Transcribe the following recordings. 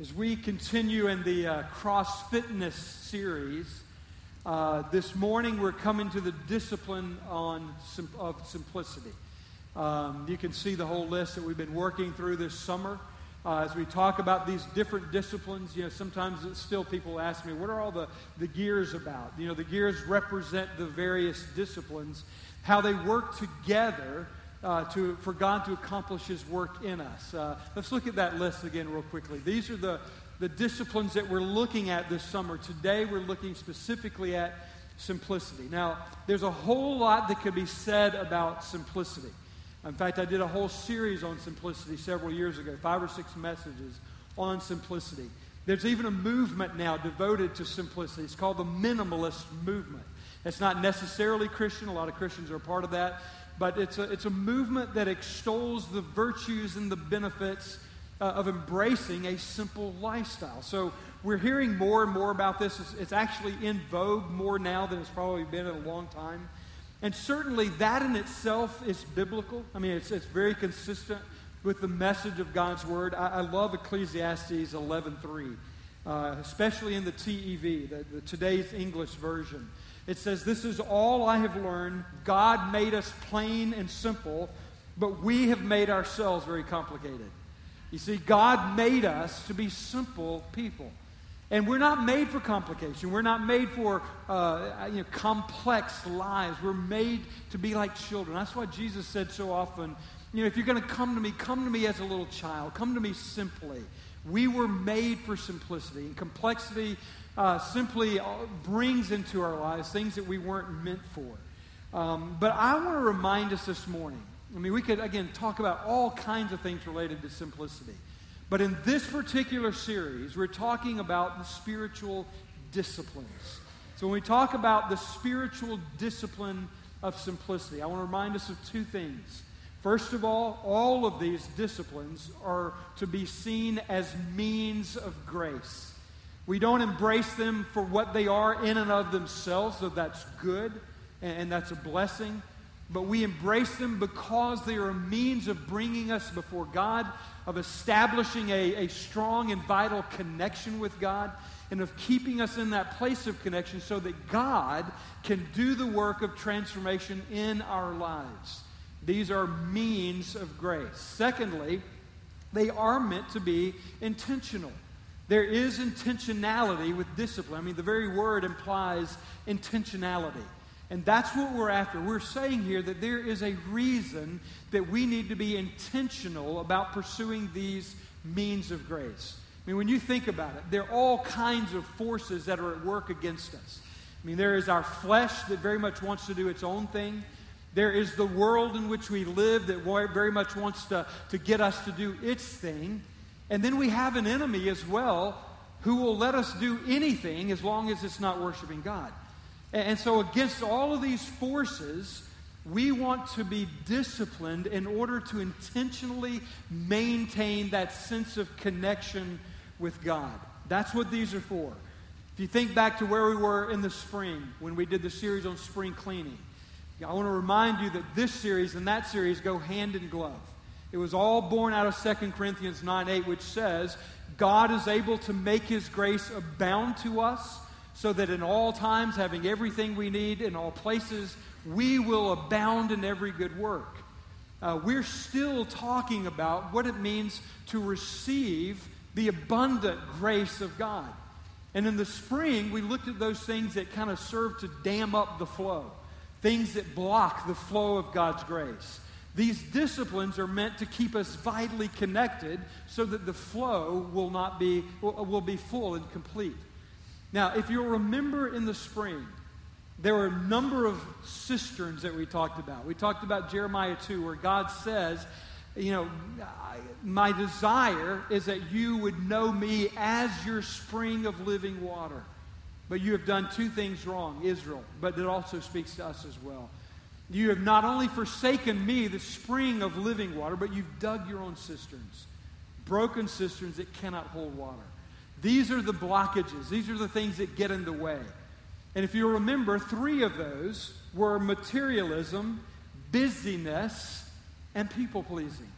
As we continue in the uh, cross fitness series, uh, this morning we're coming to the discipline on sim- of simplicity. Um, you can see the whole list that we've been working through this summer. Uh, as we talk about these different disciplines, you know, sometimes still people ask me, what are all the, the gears about? You know, the gears represent the various disciplines, how they work together uh, to, for God to accomplish His work in us. Uh, let's look at that list again, real quickly. These are the, the disciplines that we're looking at this summer. Today, we're looking specifically at simplicity. Now, there's a whole lot that could be said about simplicity. In fact, I did a whole series on simplicity several years ago, five or six messages on simplicity. There's even a movement now devoted to simplicity. It's called the minimalist movement. It's not necessarily Christian, a lot of Christians are a part of that but it's a, it's a movement that extols the virtues and the benefits uh, of embracing a simple lifestyle. So we're hearing more and more about this. It's, it's actually in vogue more now than it's probably been in a long time. And certainly that in itself is biblical. I mean, it's, it's very consistent with the message of God's word. I, I love Ecclesiastes 11.3, uh, especially in the TEV, the, the today's English version. It says, This is all I have learned. God made us plain and simple, but we have made ourselves very complicated. You see, God made us to be simple people. And we're not made for complication. We're not made for uh, you know, complex lives. We're made to be like children. That's why Jesus said so often, you know, if you're going to come to me, come to me as a little child. Come to me simply. We were made for simplicity. And complexity uh, simply uh, brings into our lives things that we weren't meant for. Um, but I want to remind us this morning. I mean, we could, again, talk about all kinds of things related to simplicity. But in this particular series, we're talking about the spiritual disciplines. So when we talk about the spiritual discipline of simplicity, I want to remind us of two things. First of all, all of these disciplines are to be seen as means of grace. We don't embrace them for what they are in and of themselves, so that's good and that's a blessing. But we embrace them because they are a means of bringing us before God, of establishing a, a strong and vital connection with God, and of keeping us in that place of connection so that God can do the work of transformation in our lives. These are means of grace. Secondly, they are meant to be intentional. There is intentionality with discipline. I mean, the very word implies intentionality. And that's what we're after. We're saying here that there is a reason that we need to be intentional about pursuing these means of grace. I mean, when you think about it, there are all kinds of forces that are at work against us. I mean, there is our flesh that very much wants to do its own thing. There is the world in which we live that very much wants to, to get us to do its thing. And then we have an enemy as well who will let us do anything as long as it's not worshiping God. And so, against all of these forces, we want to be disciplined in order to intentionally maintain that sense of connection with God. That's what these are for. If you think back to where we were in the spring when we did the series on spring cleaning, I want to remind you that this series and that series go hand in glove. It was all born out of 2 Corinthians 9 8, which says, God is able to make his grace abound to us, so that in all times, having everything we need in all places, we will abound in every good work. Uh, we're still talking about what it means to receive the abundant grace of God. And in the spring, we looked at those things that kind of serve to dam up the flow, things that block the flow of God's grace. These disciplines are meant to keep us vitally connected so that the flow will not be will be full and complete. Now, if you'll remember in the spring, there were a number of cisterns that we talked about. We talked about Jeremiah 2 where God says, you know, my desire is that you would know me as your spring of living water. But you have done two things wrong, Israel, but it also speaks to us as well. You have not only forsaken me, the spring of living water, but you've dug your own cisterns, broken cisterns that cannot hold water. These are the blockages, these are the things that get in the way. And if you remember, three of those were materialism, busyness, and people pleasing.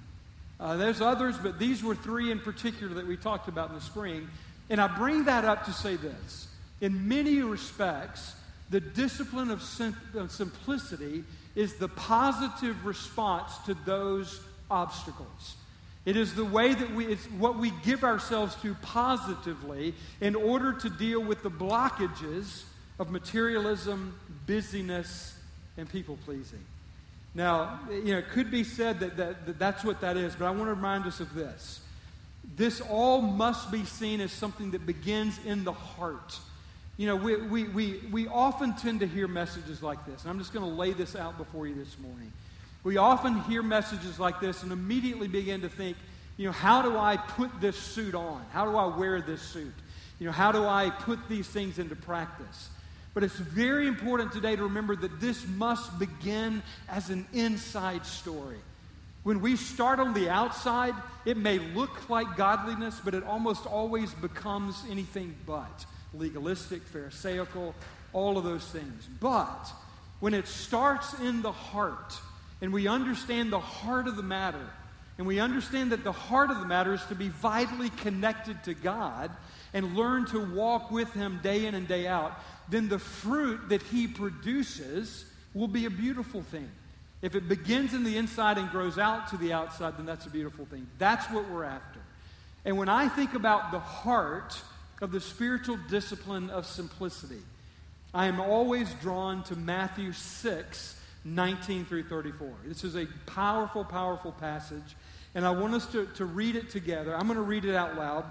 Uh, there's others, but these were three in particular that we talked about in the spring. And I bring that up to say this. In many respects, the discipline of, sim- of simplicity is the positive response to those obstacles. It is the way that we, it's what we give ourselves to positively in order to deal with the blockages of materialism, busyness, and people pleasing. Now, you know, it could be said that, that, that that's what that is, but I want to remind us of this. This all must be seen as something that begins in the heart. You know, we, we, we, we often tend to hear messages like this, and I'm just going to lay this out before you this morning. We often hear messages like this and immediately begin to think, you know, how do I put this suit on? How do I wear this suit? You know, how do I put these things into practice? But it's very important today to remember that this must begin as an inside story. When we start on the outside, it may look like godliness, but it almost always becomes anything but legalistic, Pharisaical, all of those things. But when it starts in the heart, and we understand the heart of the matter, and we understand that the heart of the matter is to be vitally connected to God and learn to walk with Him day in and day out, then the fruit that He produces will be a beautiful thing. If it begins in the inside and grows out to the outside, then that's a beautiful thing. That's what we're after. And when I think about the heart, of the spiritual discipline of simplicity, I am always drawn to Matthew 6, 19 through 34. This is a powerful, powerful passage, and I want us to, to read it together. I'm going to read it out loud.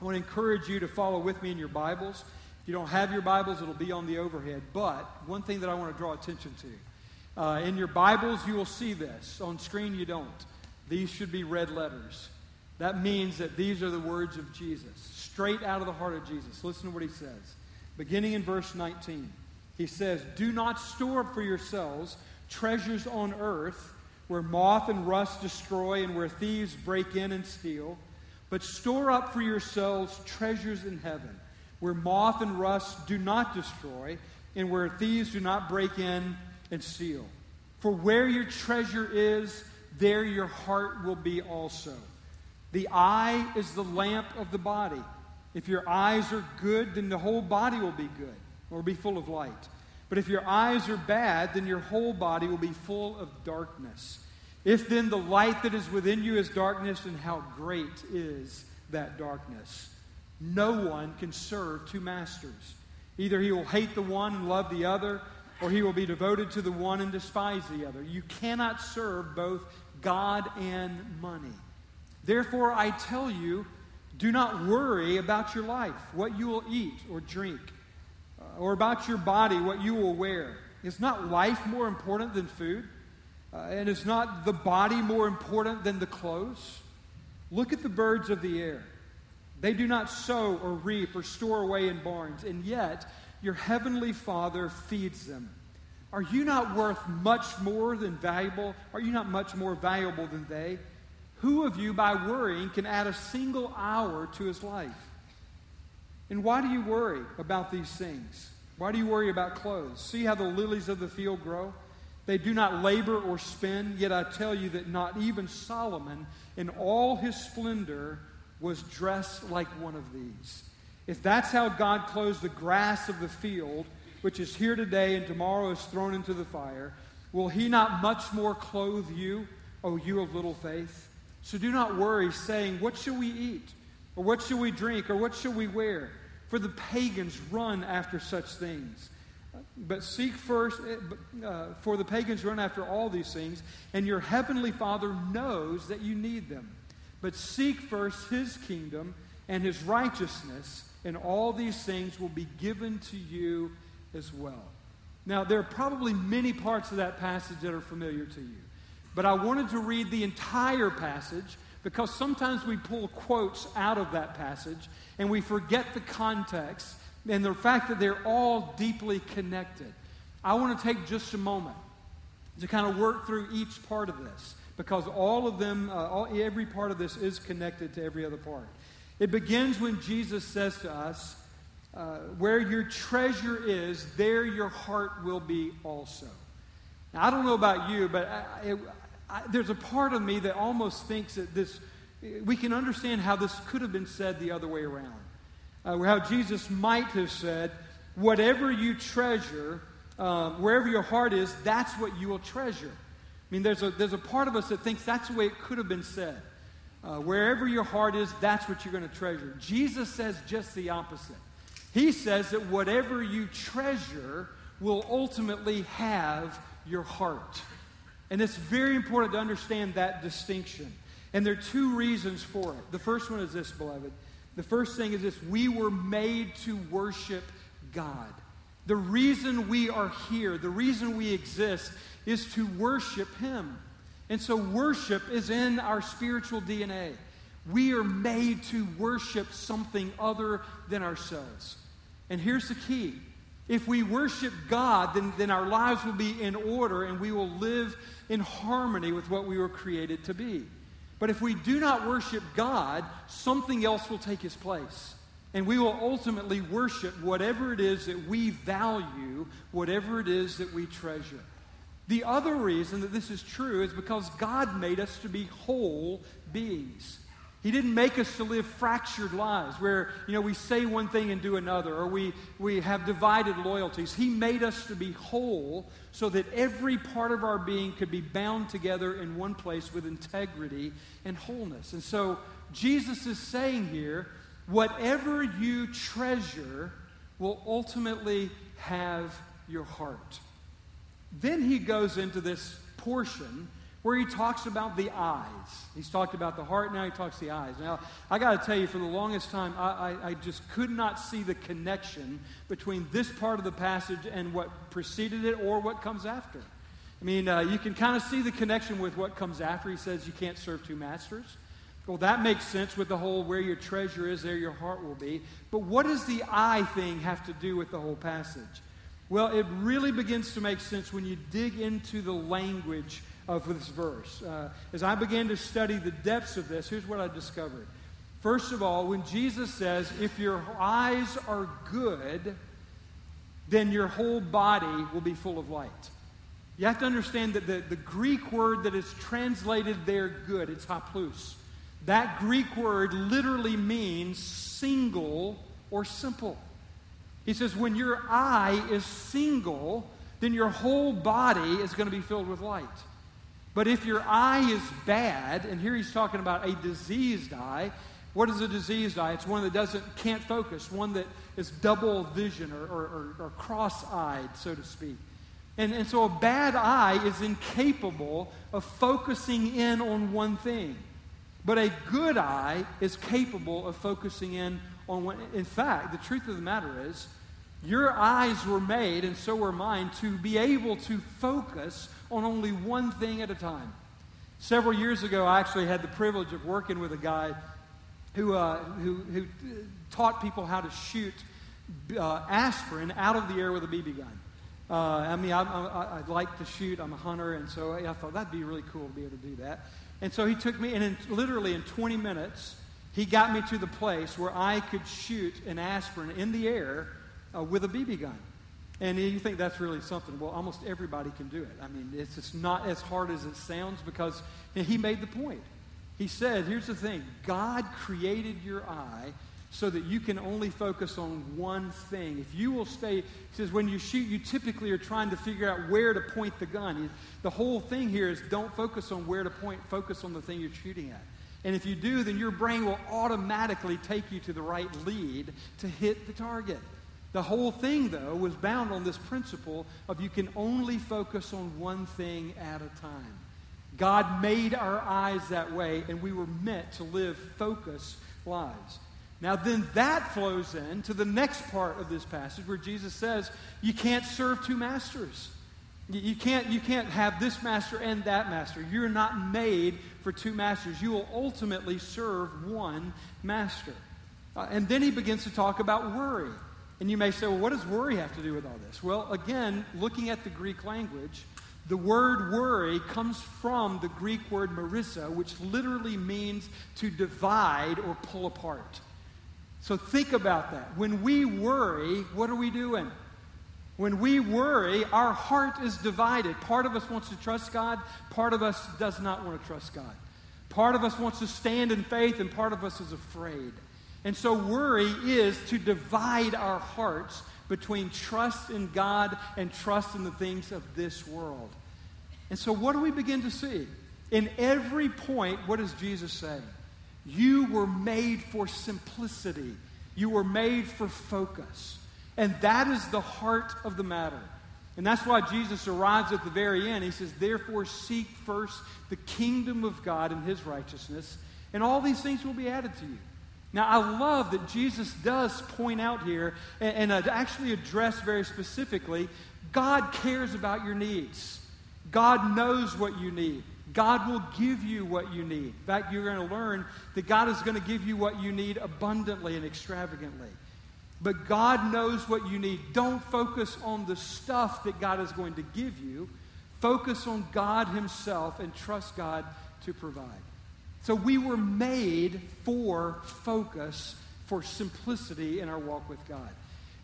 I want to encourage you to follow with me in your Bibles. If you don't have your Bibles, it'll be on the overhead. But one thing that I want to draw attention to uh, in your Bibles, you will see this. On screen, you don't. These should be red letters. That means that these are the words of Jesus straight out of the heart of Jesus. Listen to what he says. Beginning in verse 19, he says, Do not store up for yourselves treasures on earth where moth and rust destroy and where thieves break in and steal, but store up for yourselves treasures in heaven where moth and rust do not destroy and where thieves do not break in and steal. For where your treasure is, there your heart will be also. The eye is the lamp of the body. If your eyes are good, then the whole body will be good or be full of light. But if your eyes are bad, then your whole body will be full of darkness. If then the light that is within you is darkness, then how great is that darkness? No one can serve two masters. Either he will hate the one and love the other, or he will be devoted to the one and despise the other. You cannot serve both God and money. Therefore, I tell you, do not worry about your life, what you will eat or drink, uh, or about your body, what you will wear. Is not life more important than food? Uh, and is not the body more important than the clothes? Look at the birds of the air. They do not sow or reap or store away in barns, and yet your heavenly Father feeds them. Are you not worth much more than valuable? Are you not much more valuable than they? Who of you, by worrying, can add a single hour to his life? And why do you worry about these things? Why do you worry about clothes? See how the lilies of the field grow? They do not labor or spin, yet I tell you that not even Solomon, in all his splendor, was dressed like one of these. If that's how God clothes the grass of the field, which is here today and tomorrow is thrown into the fire, will he not much more clothe you, O you of little faith? So do not worry, saying, What shall we eat? Or what shall we drink? Or what shall we wear? For the pagans run after such things. But seek first, eh, uh, for the pagans run after all these things, and your heavenly Father knows that you need them. But seek first his kingdom and his righteousness, and all these things will be given to you as well. Now, there are probably many parts of that passage that are familiar to you. But I wanted to read the entire passage because sometimes we pull quotes out of that passage and we forget the context and the fact that they're all deeply connected. I want to take just a moment to kind of work through each part of this because all of them, uh, all, every part of this is connected to every other part. It begins when Jesus says to us, uh, Where your treasure is, there your heart will be also. Now, I don't know about you, but I, I, there's a part of me that almost thinks that this, we can understand how this could have been said the other way around. Uh, how Jesus might have said, whatever you treasure, uh, wherever your heart is, that's what you will treasure. I mean, there's a, there's a part of us that thinks that's the way it could have been said. Uh, wherever your heart is, that's what you're going to treasure. Jesus says just the opposite. He says that whatever you treasure will ultimately have your heart. And it's very important to understand that distinction. And there are two reasons for it. The first one is this, beloved. The first thing is this we were made to worship God. The reason we are here, the reason we exist, is to worship Him. And so worship is in our spiritual DNA. We are made to worship something other than ourselves. And here's the key if we worship God, then, then our lives will be in order and we will live in harmony with what we were created to be. But if we do not worship God, something else will take his place. And we will ultimately worship whatever it is that we value, whatever it is that we treasure. The other reason that this is true is because God made us to be whole beings. He didn't make us to live fractured lives where, you know, we say one thing and do another, or we, we have divided loyalties. He made us to be whole so that every part of our being could be bound together in one place with integrity and wholeness. And so Jesus is saying here, whatever you treasure will ultimately have your heart. Then he goes into this portion where he talks about the eyes. He's talked about the heart, now he talks the eyes. Now, I got to tell you, for the longest time, I, I, I, just could not see the connection between this part of the passage and what preceded it or what comes after. I mean, uh, you can kind of see the connection with what comes after. He says you can't serve two masters. Well, that makes sense with the whole where your treasure is, there your heart will be. But what does the eye thing have to do with the whole passage? Well, it really begins to make sense when you dig into the language of this verse. Uh, as I began to study the depths of this, here's what I discovered. First of all, when Jesus says, if your eyes are good, then your whole body will be full of light. You have to understand that the, the Greek word that is translated there good, it's haplous. That Greek word literally means single or simple. He says, when your eye is single, then your whole body is going to be filled with light. But if your eye is bad, and here he's talking about a diseased eye, what is a diseased eye? It's one that doesn't can't focus, one that is double vision or, or, or, cross-eyed, so to speak. And, and so a bad eye is incapable of focusing in on one thing. But a good eye is capable of focusing in on one. In fact, the truth of the matter is, your eyes were made, and so were mine, to be able to focus on only one thing at a time. Several years ago, I actually had the privilege of working with a guy who, uh, who, who taught people how to shoot uh, aspirin out of the air with a BB gun. Uh, I mean, I, I, I, like to shoot. I'm a hunter, and so I thought that'd be really cool to be able to do that. And so he took me, and in, literally in 20 minutes, he got me to the place where I could shoot an aspirin in the air uh, with a BB gun. And you think that's really something. Well, almost everybody can do it. I mean, it's just not as hard as it sounds because he made the point. He said, here's the thing God created your eye so that you can only focus on one thing. If you will stay, he says, when you shoot, you typically are trying to figure out where to point the gun. The whole thing here is don't focus on where to point, focus on the thing you're shooting at. And if you do, then your brain will automatically take you to the right lead to hit the target. The whole thing, though, was bound on this principle of you can only focus on one thing at a time. God made our eyes that way, and we were meant to live focused lives. Now, then that flows in to the next part of this passage where Jesus says, You can't serve two masters. You can't, you can't have this master and that master. You're not made for two masters. You will ultimately serve one master. Uh, and then he begins to talk about worry. And you may say, well, what does worry have to do with all this? Well, again, looking at the Greek language, the word worry comes from the Greek word marissa, which literally means to divide or pull apart. So think about that. When we worry, what are we doing? When we worry, our heart is divided. Part of us wants to trust God, part of us does not want to trust God. Part of us wants to stand in faith, and part of us is afraid. And so, worry is to divide our hearts between trust in God and trust in the things of this world. And so, what do we begin to see? In every point, what does Jesus say? You were made for simplicity, you were made for focus. And that is the heart of the matter. And that's why Jesus arrives at the very end. He says, Therefore, seek first the kingdom of God and his righteousness, and all these things will be added to you. Now, I love that Jesus does point out here and, and uh, actually address very specifically God cares about your needs. God knows what you need. God will give you what you need. In fact, you're going to learn that God is going to give you what you need abundantly and extravagantly. But God knows what you need. Don't focus on the stuff that God is going to give you. Focus on God Himself and trust God to provide. So we were made for focus, for simplicity in our walk with God.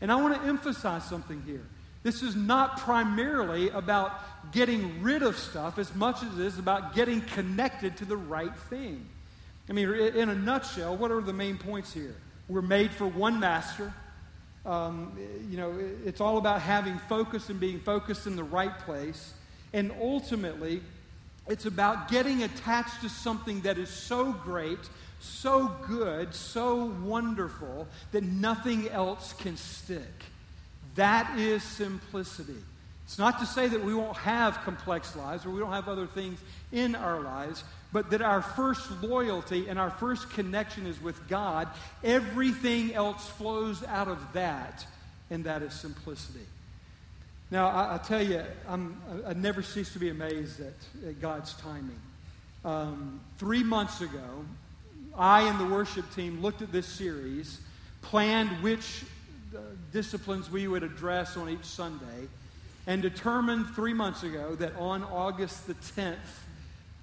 And I want to emphasize something here. This is not primarily about getting rid of stuff as much as it is about getting connected to the right thing. I mean, in a nutshell, what are the main points here? We're made for one master. Um, you know, it's all about having focus and being focused in the right place. And ultimately, it's about getting attached to something that is so great, so good, so wonderful that nothing else can stick. That is simplicity. It's not to say that we won't have complex lives or we don't have other things in our lives, but that our first loyalty and our first connection is with God. Everything else flows out of that, and that is simplicity. Now, I, I tell you, I'm, I, never cease to be amazed at, at God's timing. Um, three months ago, I and the worship team looked at this series, planned which uh, disciplines we would address on each Sunday, and determined three months ago that on August the 10th,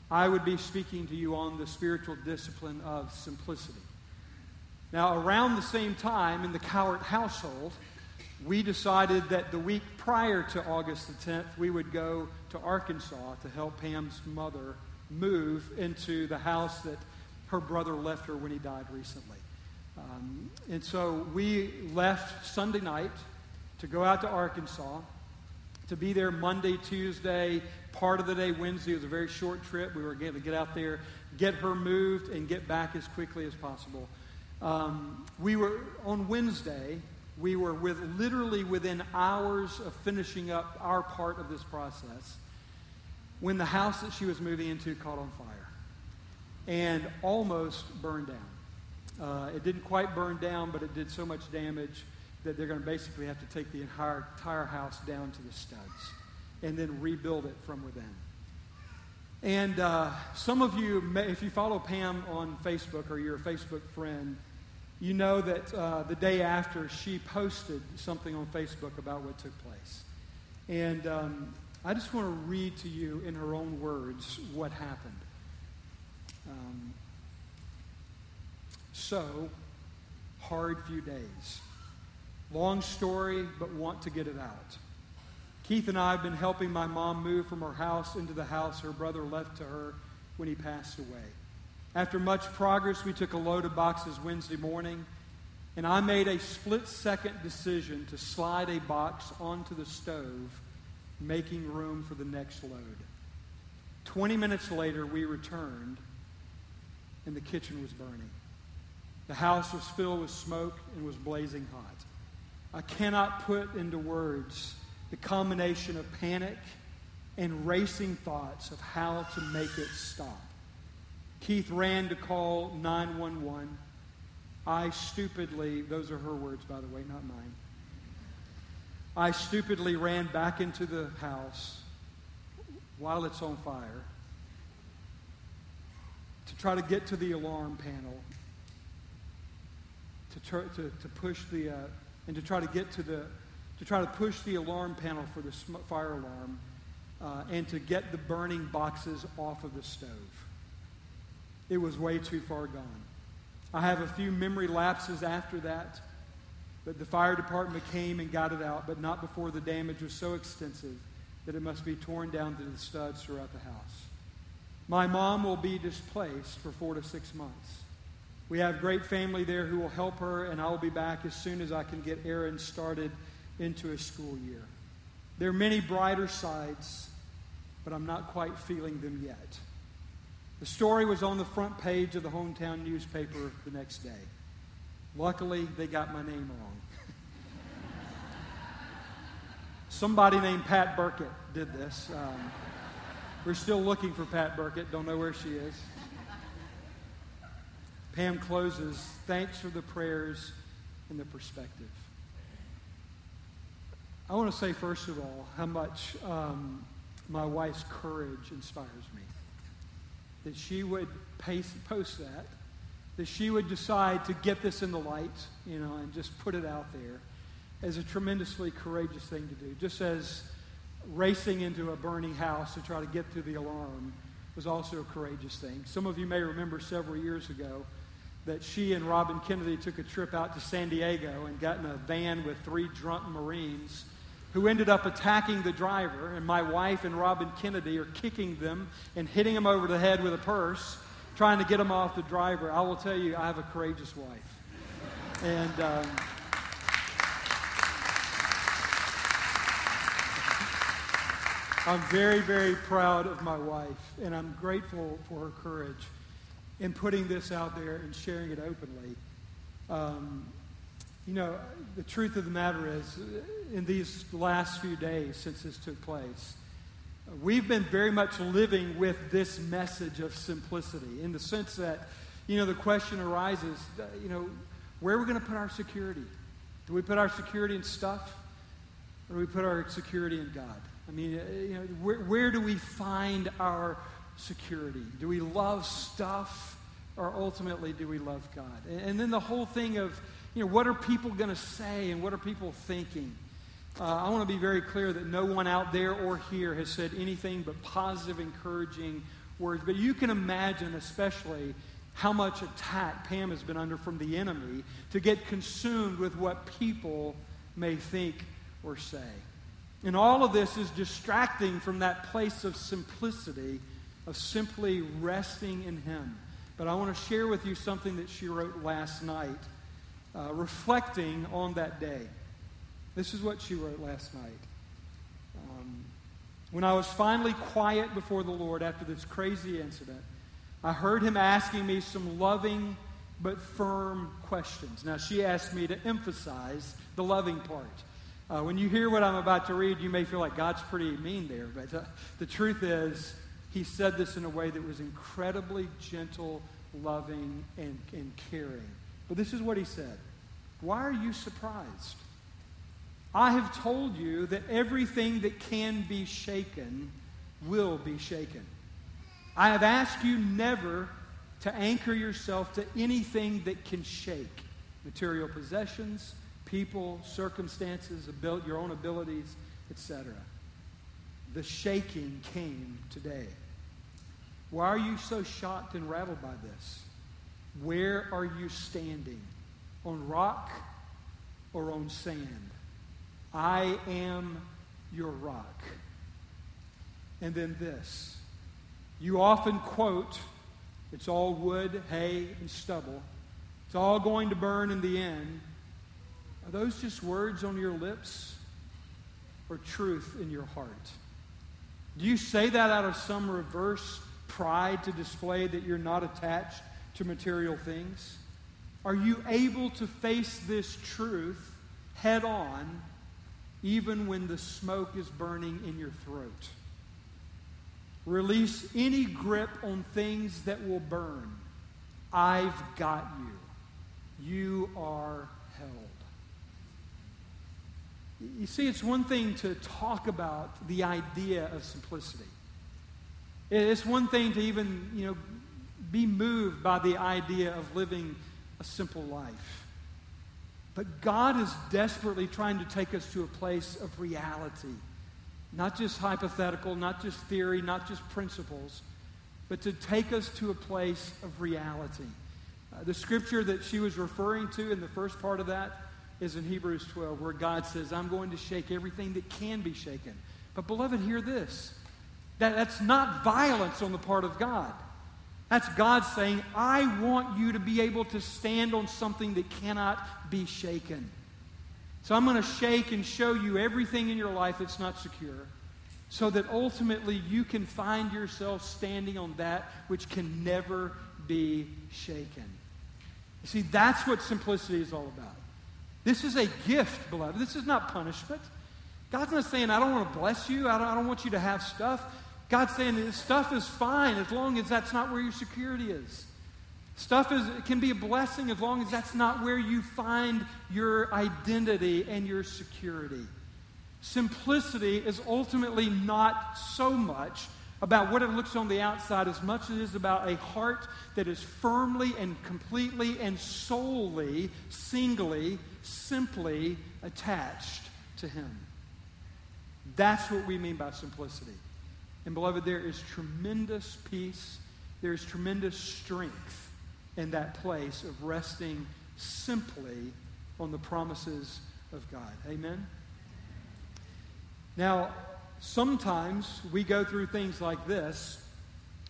I would be speaking to you on the spiritual discipline of simplicity. Now, around the same time in the Cowart household, we decided that the week prior to August the 10th, we would go to Arkansas to help Pam's mother move into the house that her brother left her when he died recently. Um, and so we left Sunday night to go out to Arkansas, to be there Monday, Tuesday, part of the day Wednesday. It was a very short trip. We were going to get out there, get her moved, and get back as quickly as possible. Um, we were on Wednesday we were with literally within hours of finishing up our part of this process when the house that she was moving into caught on fire and almost burned down. Uh, it didn't quite burn down, but it did so much damage that they're going to basically have to take the entire, entire house down to the studs and then rebuild it from within. And uh, some of you, may, if you follow Pam on Facebook or you're a Facebook friend, you know that uh, the day after she posted something on Facebook about what took place. And um, I just want to read to you in her own words what happened. Um, so, hard few days. Long story, but want to get it out. Keith and I have been helping my mom move from her house into the house her brother left to her when he passed away. After much progress, we took a load of boxes Wednesday morning, and I made a split second decision to slide a box onto the stove, making room for the next load. Twenty minutes later, we returned, and the kitchen was burning. The house was filled with smoke and was blazing hot. I cannot put into words the combination of panic and racing thoughts of how to make it stop. Keith ran to call 911. I stupidly, those are her words, by the way, not mine. I stupidly ran back into the house while it's on fire to try to get to the alarm panel, to, to, to push the, uh, and to try to get to the, to try to push the alarm panel for the fire alarm, uh, and to get the burning boxes off of the stove. It was way too far gone. I have a few memory lapses after that. But the fire department came and got it out, but not before the damage was so extensive that it must be torn down to the studs throughout the house. My mom will be displaced for four to six months. We have great family there who will help her, and I will be back as soon as I can get Aaron started into a school year. There are many brighter sides, but I'm not quite feeling them yet. The story was on the front page of the hometown newspaper the next day. Luckily, they got my name wrong. Somebody named Pat Burkett did this. Um, we're still looking for Pat Burkett, don't know where she is. Pam closes. Thanks for the prayers and the perspective. I want to say, first of all, how much um, my wife's courage inspires me. That she would post that, that she would decide to get this in the light, you know, and just put it out there as a tremendously courageous thing to do. Just as racing into a burning house to try to get through the alarm was also a courageous thing. Some of you may remember several years ago that she and Robin Kennedy took a trip out to San Diego and got in a van with three drunk Marines who ended up attacking the driver. And my wife and Robin Kennedy are kicking them and hitting them over the head with a purse, trying to get them off the driver. I will tell you, I have a courageous wife. And. Um, I'm very, very proud of my wife, and I'm grateful for her courage in putting this out there and sharing it openly. Um, you know, the truth of the matter is, in these last few days since this took place, we've been very much living with this message of simplicity in the sense that, you know, the question arises, you know, where are we going to put our security? Do we put our security in stuff, or do we put our security in God? I mean, you know, where, where do we find our security? Do we love stuff or ultimately do we love God? And, then the whole thing of, you know, what are people going to say and what are people thinking? Uh, I want to be very clear that no one out there or here has said anything but positive, encouraging words. But you can imagine, especially, how much attack Pam has been under from the enemy to get consumed with what people may think or say. And all of this is distracting from that place of simplicity, of simply resting in Him. But I want to share with you something that she wrote last night, uh, reflecting on that day. This is what she wrote last night. Um, when I was finally quiet before the Lord after this crazy incident, I heard Him asking me some loving but firm questions. Now, she asked me to emphasize the loving part. Uh, when you hear what I'm about to read, you may feel like God's pretty mean there, but uh, the truth is, he said this in a way that was incredibly gentle, loving, and, and caring. But this is what he said Why are you surprised? I have told you that everything that can be shaken will be shaken. I have asked you never to anchor yourself to anything that can shake material possessions people, circumstances, your own abilities, etc. The shaking came today. Why are you so shocked and rattled by this? Where are you standing? On rock or on sand? I am your rock. And then this. You often quote, it's all wood, hay, and stubble. It's all going to burn in the end. Are those just words on your lips or truth in your heart? Do you say that out of some reverse pride to display that you're not attached to material things? Are you able to face this truth head on even when the smoke is burning in your throat? Release any grip on things that will burn. I've got you. You are. You see, it's one thing to talk about the idea of simplicity. It's one thing to even, you know, be moved by the idea of living a simple life. But God is desperately trying to take us to a place of reality. Not just hypothetical, not just theory, not just principles, but to take us to a place of reality. Uh, the scripture that she was referring to in the first part of that is in Hebrews 12, where God says, I'm going to shake everything that can be shaken. But, beloved, hear this that, that's not violence on the part of God. That's God saying, I want you to be able to stand on something that cannot be shaken. So I'm going to shake and show you everything in your life that's not secure so that ultimately you can find yourself standing on that which can never be shaken. You see, that's what simplicity is all about. This is a gift, beloved. This is not punishment. God's not saying, I don't want to bless you. I don't, I don't want you to have stuff. God's saying this stuff is fine as long as that's not where your security is. Stuff is, can be a blessing as long as that's not where you find your identity and your security. Simplicity is ultimately not so much about what it looks on the outside as much as it is about a heart that is firmly and completely and solely, singly, simply attached to Him. That's what we mean by simplicity. And, beloved, there is tremendous peace, there is tremendous strength in that place of resting simply on the promises of God. Amen? Now, sometimes we go through things like this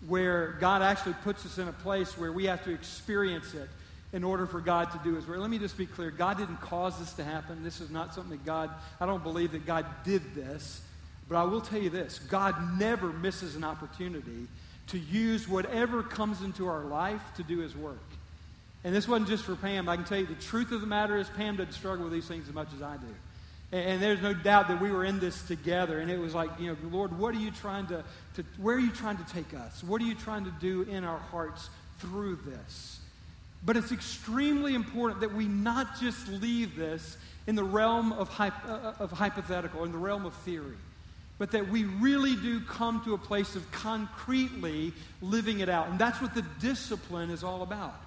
where God actually puts us in a place where we have to experience it in order for God to do his work. Let me just be clear. God didn't cause this to happen. This is not something that God, I don't believe that God did this. But I will tell you this God never misses an opportunity to use whatever comes into our life to do his work. And this wasn't just for Pam. I can tell you the truth of the matter is Pam doesn't struggle with these things as much as I do. And, and there's no doubt that we were in this together. And it was like, you know, Lord, what are you trying to, to, where are you trying to take us? What are you trying to do in our hearts through this? But it's extremely important that we not just leave this in the realm of, uh, of hypothetical, in the realm of theory but that we really do come to a place of concretely living it out. And that's what the discipline is all about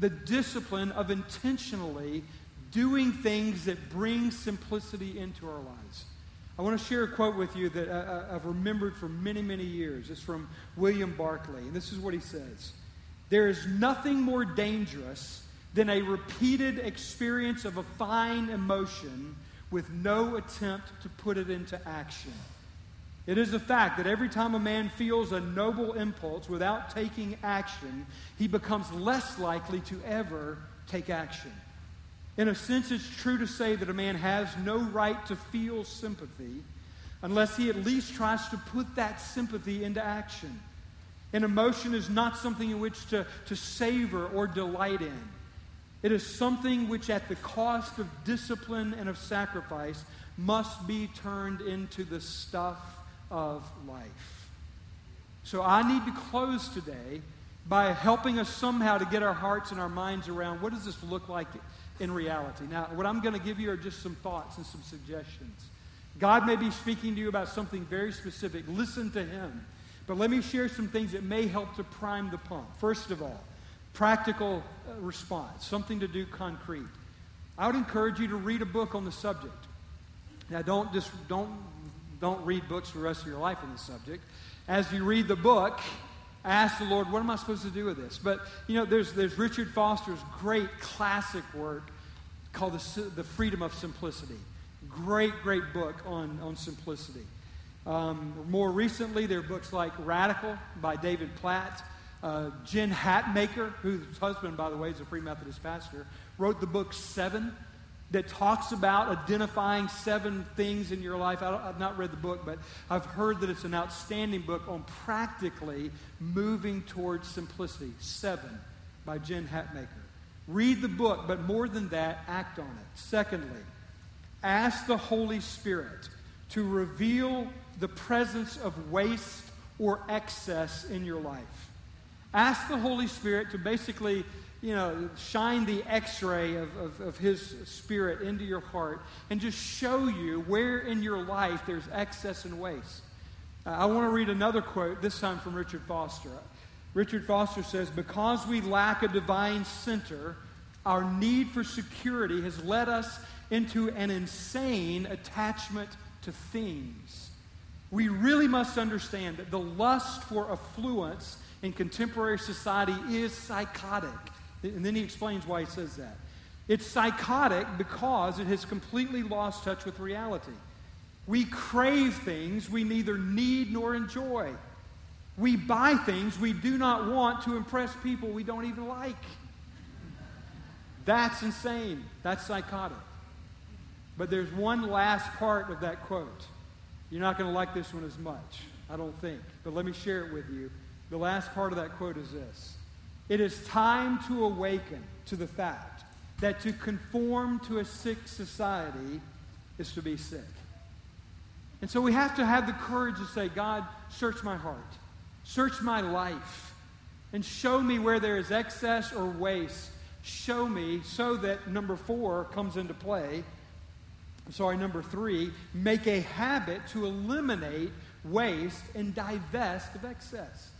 the discipline of intentionally doing things that bring simplicity into our lives. I want to share a quote with you that uh, uh, I've remembered for many, many years. It's from William Barclay, and this is what he says There is nothing more dangerous than a repeated experience of a fine emotion with no attempt to put it into action. It is a fact that every time a man feels a noble impulse without taking action, he becomes less likely to ever take action. In a sense, it's true to say that a man has no right to feel sympathy unless he at least tries to put that sympathy into action. An emotion is not something in which to, to savor or delight in. It is something which, at the cost of discipline and of sacrifice, must be turned into the stuff of life. So I need to close today by helping us somehow to get our hearts and our minds around what does this look like in reality. Now, what I'm going to give you are just some thoughts and some suggestions. God may be speaking to you about something very specific. Listen to Him. But let me share some things that may help to prime the pump. First of all, practical uh, response, something to do concrete. I would encourage you to read a book on the subject. Now, don't just don't don't read books for the rest of your life on the subject. As you read the book, ask the Lord, what am I supposed to do with this? But, you know, there's, there's Richard Foster's great classic work called The, the Freedom of Simplicity. Great, great book on, on simplicity. Um, more recently, there are books like Radical by David Platt. Uh, Jen Hatmaker, whose husband, by the way, is a Free Methodist pastor, wrote the book Seven that talks about identifying seven things in your life. I have not read the book, but I've heard that it's an outstanding book on practically moving towards simplicity. Seven by Jen Hatmaker. Read the book, but more than that, act on it. Secondly, ask the Holy Spirit to reveal the presence of waste or excess in your life. Ask the Holy Spirit to basically you know, shine the x ray of, of, of, His Spirit into your heart and just show you where in your life there's excess and waste. Uh, I want to read another quote, this time from Richard Foster. Richard Foster says, Because we lack a divine center, our need for security has led us into an insane attachment to things. We really must understand that the lust for affluence in contemporary society is psychotic. And then he explains why he says that. It's psychotic because it has completely lost touch with reality. We crave things we neither need nor enjoy. We buy things we do not want to impress people we don't even like. That's insane. That's psychotic. But there's one last part of that quote. You're not going to like this one as much, I don't think. But let me share it with you. The last part of that quote is this It is time to awaken to the fact that to conform to a sick society is to be sick. And so we have to have the courage to say, God, search my heart, search my life, and show me where there is excess or waste. Show me so that number four comes into play. I'm sorry, number three, make a habit to eliminate waste and divest of excess.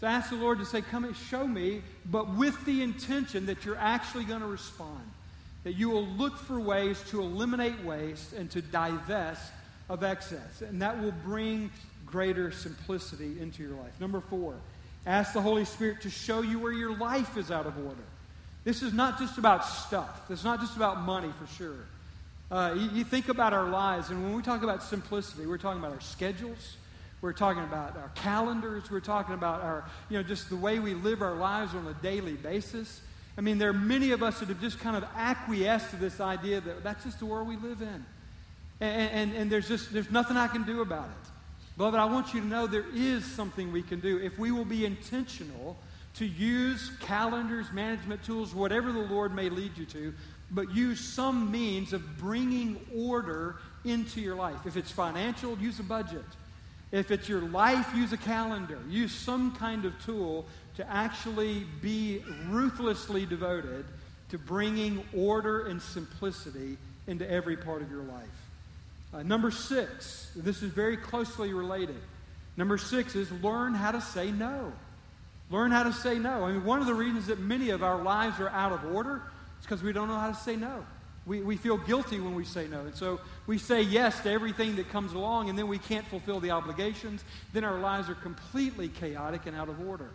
So ask the Lord to say, Come and show me, but with the intention that you're actually going to respond. That you will look for ways to eliminate waste and to divest of excess. And that will bring greater simplicity into your life. Number four, ask the Holy Spirit to show you where your life is out of order. This is not just about stuff, it's not just about money for sure. Uh, you, you think about our lives, and when we talk about simplicity, we're talking about our schedules. We're talking about our calendars. We're talking about our, you know, just the way we live our lives on a daily basis. I mean, there are many of us that have just kind of acquiesced to this idea that that's just the world we live in. And, and, and there's just there's nothing I can do about it. Beloved, I want you to know there is something we can do if we will be intentional to use calendars, management tools, whatever the Lord may lead you to, but use some means of bringing order into your life. If it's financial, use a budget. If it's your life, use a calendar. Use some kind of tool to actually be ruthlessly devoted to bringing order and simplicity into every part of your life. Uh, number six, this is very closely related. Number six is learn how to say no. Learn how to say no. I mean, one of the reasons that many of our lives are out of order is because we don't know how to say no. We, we feel guilty when we say no. And so we say yes to everything that comes along, and then we can't fulfill the obligations. Then our lives are completely chaotic and out of order.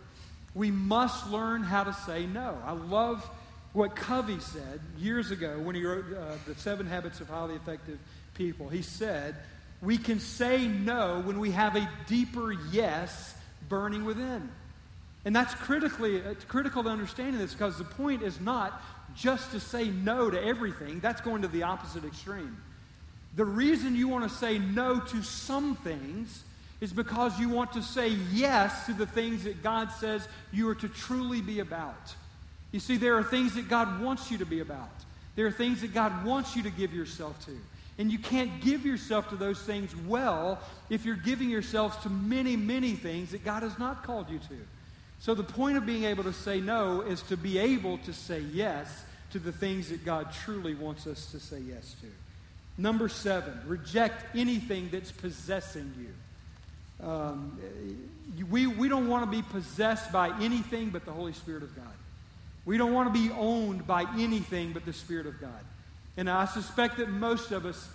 We must learn how to say no. I love what Covey said years ago when he wrote uh, The Seven Habits of Highly Effective People. He said, We can say no when we have a deeper yes burning within. And that's critically, it's critical to understanding this because the point is not just to say no to everything, that's going to the opposite extreme. The reason you want to say no to some things is because you want to say yes to the things that God says you are to truly be about. You see, there are things that God wants you to be about. There are things that God wants you to give yourself to. And you can't give yourself to those things well if you're giving yourself to many, many things that God has not called you to. So the point of being able to say no is to be able to say yes to the things that God truly wants us to say yes to. Number seven, reject anything that's possessing you. Um, we, we don't want to be possessed by anything but the Holy Spirit of God. We don't want to be owned by anything but the Spirit of God. And I suspect that most of us,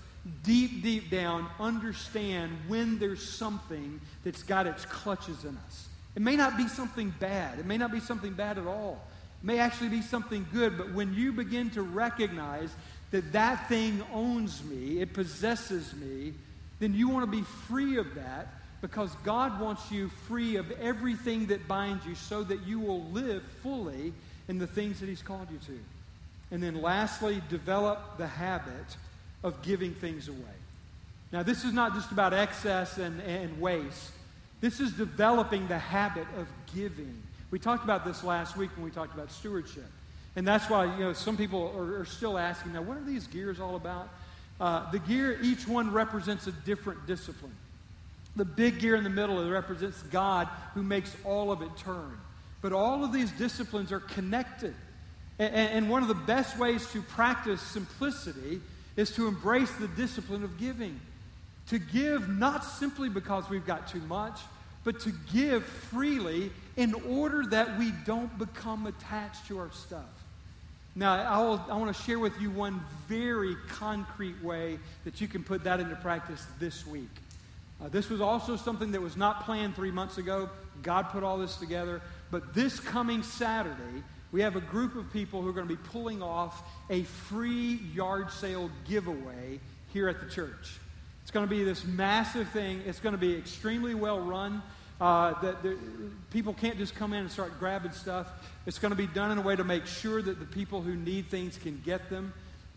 deep, deep down, understand when there's something that's got its clutches in us. It may not be something bad. It may not be something bad at all. May actually be something good, but when you begin to recognize that that thing owns me, it possesses me, then you want to be free of that because God wants you free of everything that binds you so that you will live fully in the things that He's called you to. And then lastly, develop the habit of giving things away. Now, this is not just about excess and, and waste. This is developing the habit of giving. We talked about this last week when we talked about stewardship. And that's why, you know, some people are, are still asking, now, what are these gears all about? Uh, the gear, each one represents a different discipline. The big gear in the middle represents God who makes all of it turn. But all of these disciplines are connected. And, and one of the best ways to practice simplicity is to embrace the discipline of giving. To give not simply because we've got too much, but to give freely in order that we don't become attached to our stuff. Now, I, will, I want to share with you one very concrete way that you can put that into practice this week. Uh, this was also something that was not planned three months ago. God put all this together. But this coming Saturday, we have a group of people who are going to be pulling off a free yard sale giveaway here at the church. It's going to be this massive thing. It's going to be extremely well run. Uh, that people can't just come in and start grabbing stuff. It's going to be done in a way to make sure that the people who need things can get them.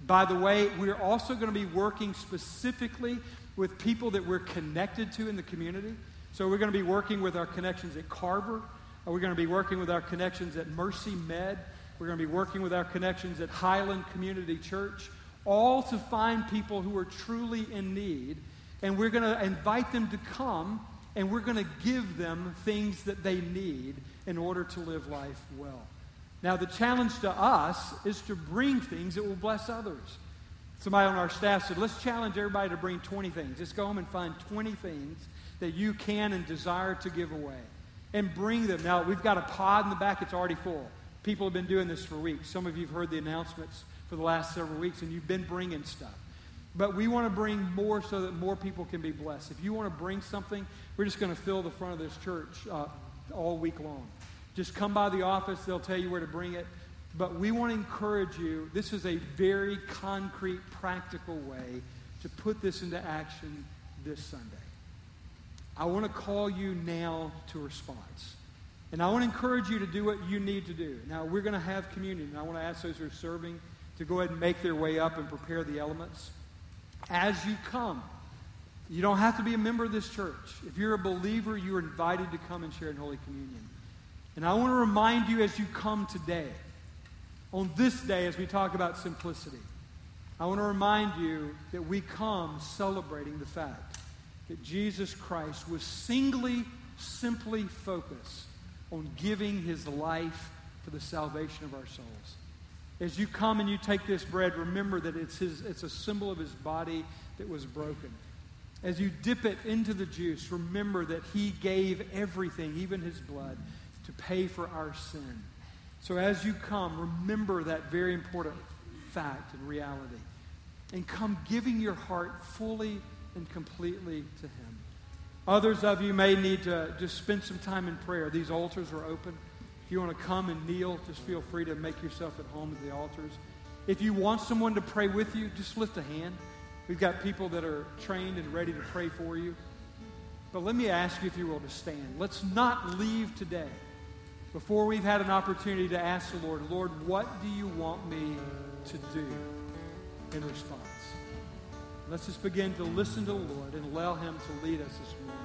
By the way, we're also going to be working specifically with people that we're connected to in the community. So we're going to be working with our connections at Carver. Uh, we're going to be working with our connections at Mercy Med. We're going to be working with our connections at Highland Community Church, all to find people who are truly in need. And we're going to invite them to come and we're going to give them things that they need in order to live life well. Now, the challenge to us is to bring things that will bless others. Somebody on our staff said, let's challenge everybody to bring 20 things. Just go home and find 20 things that you can and desire to give away and bring them. Now, we've got a pod in the back, it's already full. People have been doing this for weeks. Some of you have heard the announcements for the last several weeks, and you've been bringing stuff. But we want to bring more so that more people can be blessed. If you want to bring something, we're just going to fill the front of this church uh, all week long. Just come by the office, they'll tell you where to bring it. But we want to encourage you. This is a very concrete, practical way to put this into action this Sunday. I want to call you now to response. And I want to encourage you to do what you need to do. Now, we're going to have communion, and I want to ask those who are serving to go ahead and make their way up and prepare the elements as you come. You don't have to be a member of this church. If you're a believer, you are invited to come and share in Holy Communion. And I want to remind you as you come today, on this day, as we talk about simplicity, I want to remind you that we come celebrating the fact that Jesus Christ was singly, simply focused on giving his life for the salvation of our souls. As you come and you take this bread, remember that it's, his, it's a symbol of his body that was broken. As you dip it into the juice, remember that he gave everything, even his blood, to pay for our sin. So as you come, remember that very important fact and reality. And come giving your heart fully and completely to him. Others of you may need to just spend some time in prayer. These altars are open. If you want to come and kneel, just feel free to make yourself at home at the altars. If you want someone to pray with you, just lift a hand. We've got people that are trained and ready to pray for you. But let me ask you, if you will, to stand. Let's not leave today before we've had an opportunity to ask the Lord, Lord, what do you want me to do in response? Let's just begin to listen to the Lord and allow Him to lead us this morning.